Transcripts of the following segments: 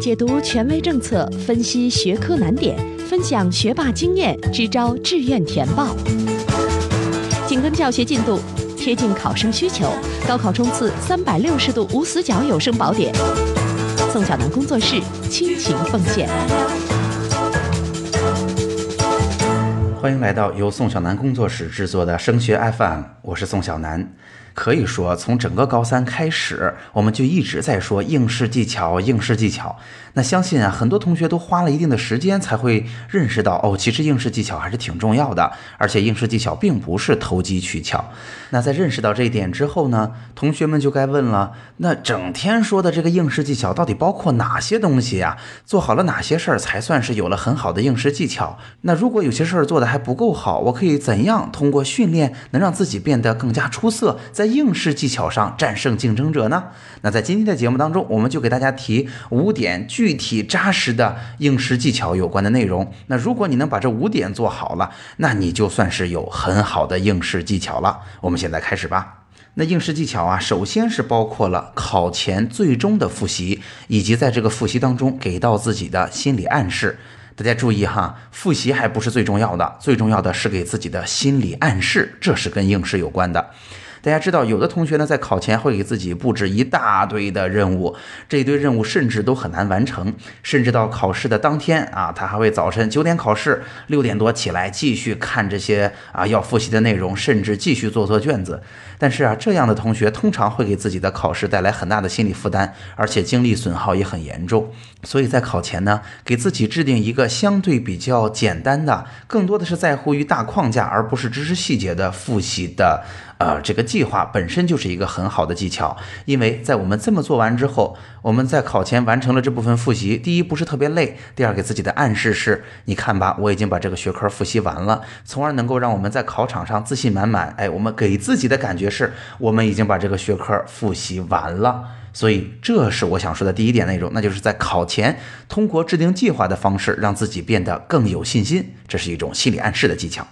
解读权威政策，分析学科难点，分享学霸经验，支招志愿填报。紧跟教学进度，贴近考生需求，高考冲刺三百六十度无死角有声宝典。宋小南工作室倾情奉献。欢迎来到由宋小南工作室制作的升学 FM，我是宋小南。可以说，从整个高三开始，我们就一直在说应试技巧，应试技巧。那相信啊，很多同学都花了一定的时间才会认识到，哦，其实应试技巧还是挺重要的，而且应试技巧并不是投机取巧。那在认识到这一点之后呢，同学们就该问了：那整天说的这个应试技巧到底包括哪些东西呀？做好了哪些事儿才算是有了很好的应试技巧？那如果有些事儿做的还不够好，我可以怎样通过训练能让自己变得更加出色？在应试技巧上战胜竞争者呢？那在今天的节目当中，我们就给大家提五点具体扎实的应试技巧有关的内容。那如果你能把这五点做好了，那你就算是有很好的应试技巧了。我们现在开始吧。那应试技巧啊，首先是包括了考前最终的复习，以及在这个复习当中给到自己的心理暗示。大家注意哈，复习还不是最重要的，最重要的是给自己的心理暗示，这是跟应试有关的。大家知道，有的同学呢在考前会给自己布置一大堆的任务，这一堆任务甚至都很难完成，甚至到考试的当天啊，他还会早晨九点考试，六点多起来继续看这些啊要复习的内容，甚至继续做做卷子。但是啊，这样的同学通常会给自己的考试带来很大的心理负担，而且精力损耗也很严重。所以在考前呢，给自己制定一个相对比较简单的，更多的是在乎于大框架而不是知识细节的复习的，呃，这个计划本身就是一个很好的技巧。因为在我们这么做完之后，我们在考前完成了这部分复习，第一不是特别累，第二给自己的暗示是，你看吧，我已经把这个学科复习完了，从而能够让我们在考场上自信满满。哎，我们给自己的感觉是我们已经把这个学科复习完了。所以，这是我想说的第一点内容，那就是在考前通过制定计划的方式，让自己变得更有信心，这是一种心理暗示的技巧。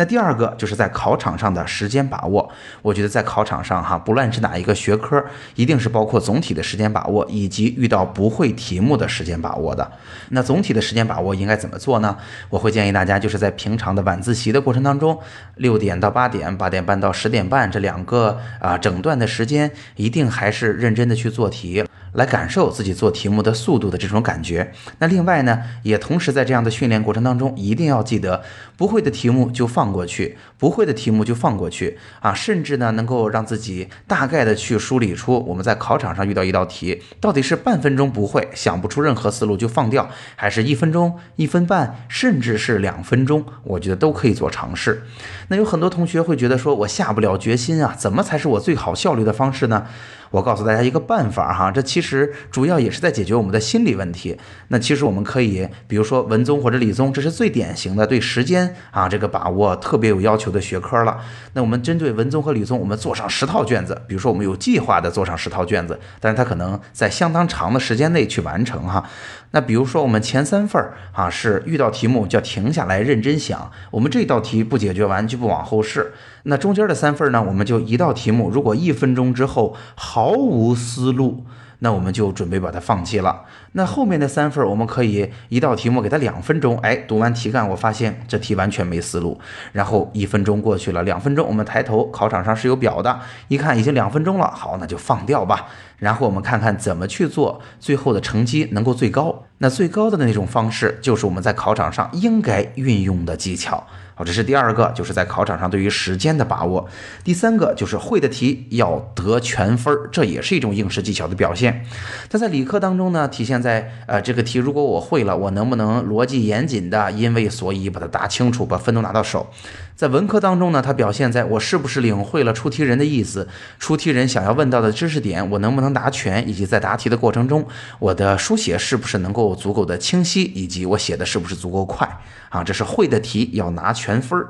那第二个就是在考场上的时间把握，我觉得在考场上哈，不论是哪一个学科，一定是包括总体的时间把握，以及遇到不会题目的时间把握的。那总体的时间把握应该怎么做呢？我会建议大家就是在平常的晚自习的过程当中，六点到八点，八点半到十点半这两个啊整段的时间，一定还是认真的去做题。来感受自己做题目的速度的这种感觉。那另外呢，也同时在这样的训练过程当中，一定要记得不会的题目就放过去，不会的题目就放过去啊，甚至呢，能够让自己大概的去梳理出我们在考场上遇到一道题，到底是半分钟不会想不出任何思路就放掉，还是一分钟、一分半，甚至是两分钟，我觉得都可以做尝试。那有很多同学会觉得说，我下不了决心啊，怎么才是我最好效率的方式呢？我告诉大家一个办法哈，这其实主要也是在解决我们的心理问题。那其实我们可以，比如说文综或者理综，这是最典型的对时间啊这个把握特别有要求的学科了。那我们针对文综和理综，我们做上十套卷子，比如说我们有计划的做上十套卷子，但是它可能在相当长的时间内去完成哈。那比如说我们前三份儿啊是遇到题目就要停下来认真想，我们这道题不解决完就不往后试。那中间的三份儿呢，我们就一道题目，如果一分钟之后毫无思路，那我们就准备把它放弃了。那后面的三份，我们可以一道题目给它两分钟，哎，读完题干，我发现这题完全没思路。然后一分钟过去了，两分钟，我们抬头，考场上是有表的，一看已经两分钟了，好，那就放掉吧。然后我们看看怎么去做，最后的成绩能够最高。那最高的那种方式，就是我们在考场上应该运用的技巧。好，这是第二个，就是在考场上对于时间的把握。第三个就是会的题要得全分儿，这也是一种应试技巧的表现。它在理科当中呢，体现在呃这个题如果我会了，我能不能逻辑严谨的因为所以把它答清楚，把分都拿到手。在文科当中呢，它表现在我是不是领会了出题人的意思，出题人想要问到的知识点，我能不能答全，以及在答题的过程中，我的书写是不是能够足够的清晰，以及我写的是不是足够快啊？这是会的题要拿全全分儿。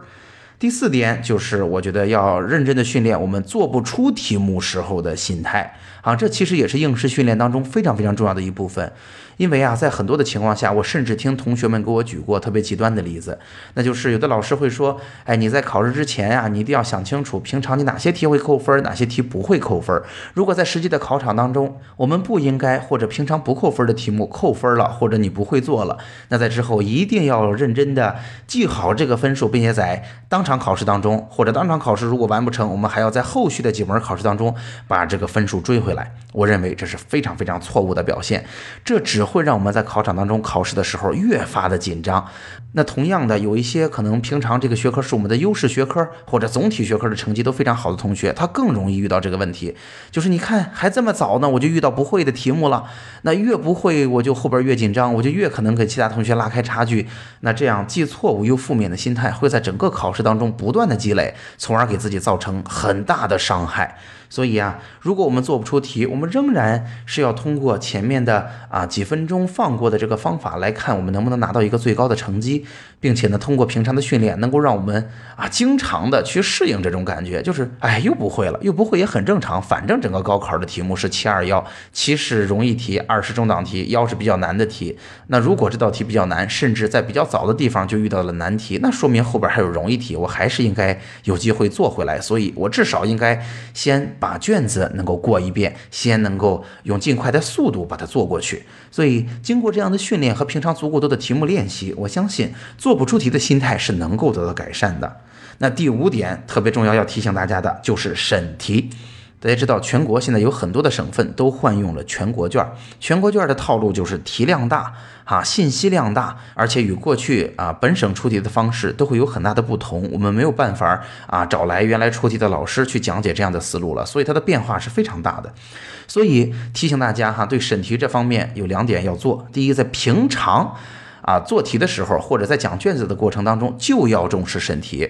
第四点就是我觉得要认真的训练我们做不出题目时候的心态啊，这其实也是应试训练当中非常非常重要的一部分。因为啊，在很多的情况下，我甚至听同学们给我举过特别极端的例子，那就是有的老师会说，哎，你在考试之前呀，你一定要想清楚，平常你哪些题会扣分，哪些题不会扣分。如果在实际的考场当中，我们不应该或者平常不扣分的题目扣分了，或者你不会做了，那在之后一定要认真的记好这个分数，并且在当场考试当中，或者当场考试如果完不成，我们还要在后续的几门考试当中把这个分数追回来。我认为这是非常非常错误的表现，这只。会让我们在考场当中考试的时候越发的紧张。那同样的，有一些可能平常这个学科是我们的优势学科，或者总体学科的成绩都非常好的同学，他更容易遇到这个问题。就是你看还这么早呢，我就遇到不会的题目了。那越不会，我就后边越紧张，我就越可能给其他同学拉开差距。那这样既错误又负面的心态，会在整个考试当中不断的积累，从而给自己造成很大的伤害。所以啊，如果我们做不出题，我们仍然是要通过前面的啊几分钟放过的这个方法来看，我们能不能拿到一个最高的成绩，并且呢，通过平常的训练，能够让我们啊经常的去适应这种感觉，就是哎又不会了，又不会也很正常，反正整个高考的题目是七二幺，七是容易题，二是中档题，幺是比较难的题。那如果这道题比较难，甚至在比较早的地方就遇到了难题，那说明后边还有容易题，我还是应该有机会做回来。所以我至少应该先。把卷子能够过一遍，先能够用尽快的速度把它做过去。所以，经过这样的训练和平常足够多的题目练习，我相信做做不出题的心态是能够得到改善的。那第五点特别重要，要提醒大家的就是审题。大家知道，全国现在有很多的省份都换用了全国卷儿，全国卷儿的套路就是题量大。啊，信息量大，而且与过去啊本省出题的方式都会有很大的不同。我们没有办法啊找来原来出题的老师去讲解这样的思路了，所以它的变化是非常大的。所以提醒大家哈，对审题这方面有两点要做：第一，在平常啊做题的时候，或者在讲卷子的过程当中，就要重视审题。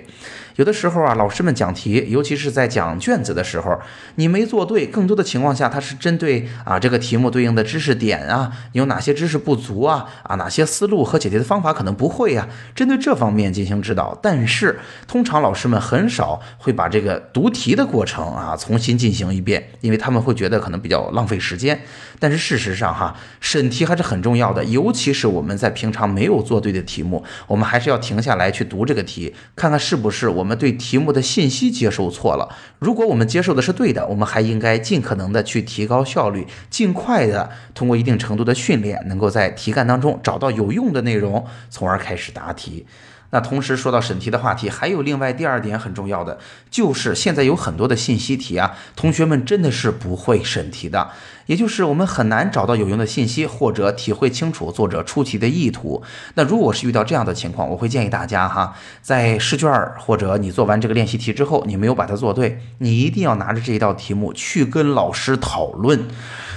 有的时候啊，老师们讲题，尤其是在讲卷子的时候，你没做对，更多的情况下，它是针对啊这个题目对应的知识点啊，有哪些知识不足啊，啊哪些思路和解题的方法可能不会呀，针对这方面进行指导。但是通常老师们很少会把这个读题的过程啊重新进行一遍，因为他们会觉得可能比较浪费时间。但是事实上哈，审题还是很重要的，尤其是我们在平常没有做对的题目，我们还是要停下来去读这个题，看看是不是我们对题目的信息接受错了。如果我们接受的是对的，我们还应该尽可能的去提高效率，尽快的通过一定程度的训练，能够在题干当中找到有用的内容，从而开始答题。那同时说到审题的话题，还有另外第二点很重要的，就是现在有很多的信息题啊，同学们真的是不会审题的，也就是我们很难找到有用的信息，或者体会清楚作者出题的意图。那如果是遇到这样的情况，我会建议大家哈，在试卷或者你做完这个练习题之后，你没有把它做对，你一定要拿着这一道题目去跟老师讨论。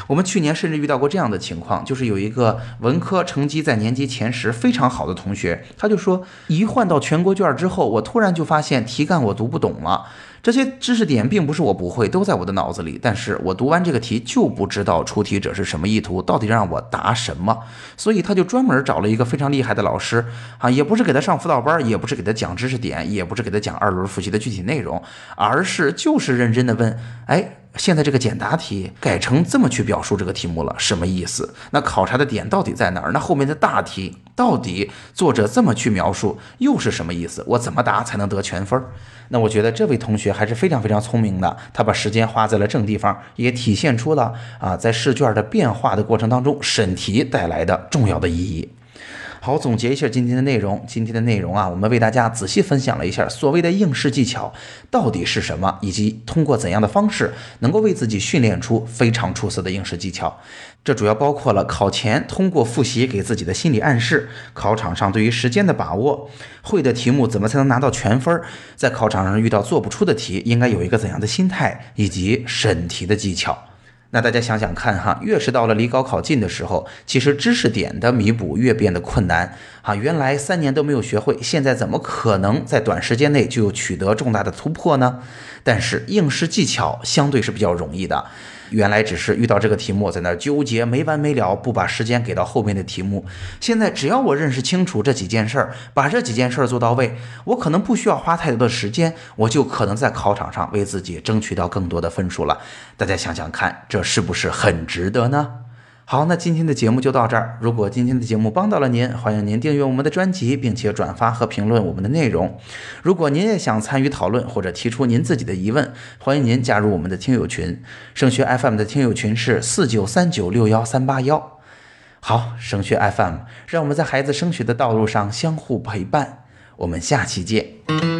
我们去年甚至遇到过这样的情况，就是有一个文科成绩在年级前十非常好的同学，他就说，一换到全国卷之后，我突然就发现题干我读不懂了。这些知识点并不是我不会，都在我的脑子里，但是我读完这个题就不知道出题者是什么意图，到底让我答什么。所以他就专门找了一个非常厉害的老师，啊，也不是给他上辅导班，也不是给他讲知识点，也不是给他讲二轮复习的具体内容，而是就是认真的问，哎。现在这个简答题改成这么去表述这个题目了，什么意思？那考察的点到底在哪儿？那后面的大题到底作者这么去描述又是什么意思？我怎么答才能得全分？那我觉得这位同学还是非常非常聪明的，他把时间花在了正地方，也体现出了啊在试卷的变化的过程当中审题带来的重要的意义。好，总结一下今天的内容。今天的内容啊，我们为大家仔细分享了一下所谓的应试技巧到底是什么，以及通过怎样的方式能够为自己训练出非常出色的应试技巧。这主要包括了考前通过复习给自己的心理暗示，考场上对于时间的把握，会的题目怎么才能拿到全分，在考场上遇到做不出的题应该有一个怎样的心态，以及审题的技巧。那大家想想看哈，越是到了离高考近的时候，其实知识点的弥补越变得困难。啊，原来三年都没有学会，现在怎么可能在短时间内就取得重大的突破呢？但是应试技巧相对是比较容易的。原来只是遇到这个题目在那纠结没完没了，不把时间给到后面的题目。现在只要我认识清楚这几件事儿，把这几件事儿做到位，我可能不需要花太多的时间，我就可能在考场上为自己争取到更多的分数了。大家想想看，这是不是很值得呢？好，那今天的节目就到这儿。如果今天的节目帮到了您，欢迎您订阅我们的专辑，并且转发和评论我们的内容。如果您也想参与讨论或者提出您自己的疑问，欢迎您加入我们的听友群。升学 FM 的听友群是四九三九六幺三八幺。好，升学 FM，让我们在孩子升学的道路上相互陪伴。我们下期见。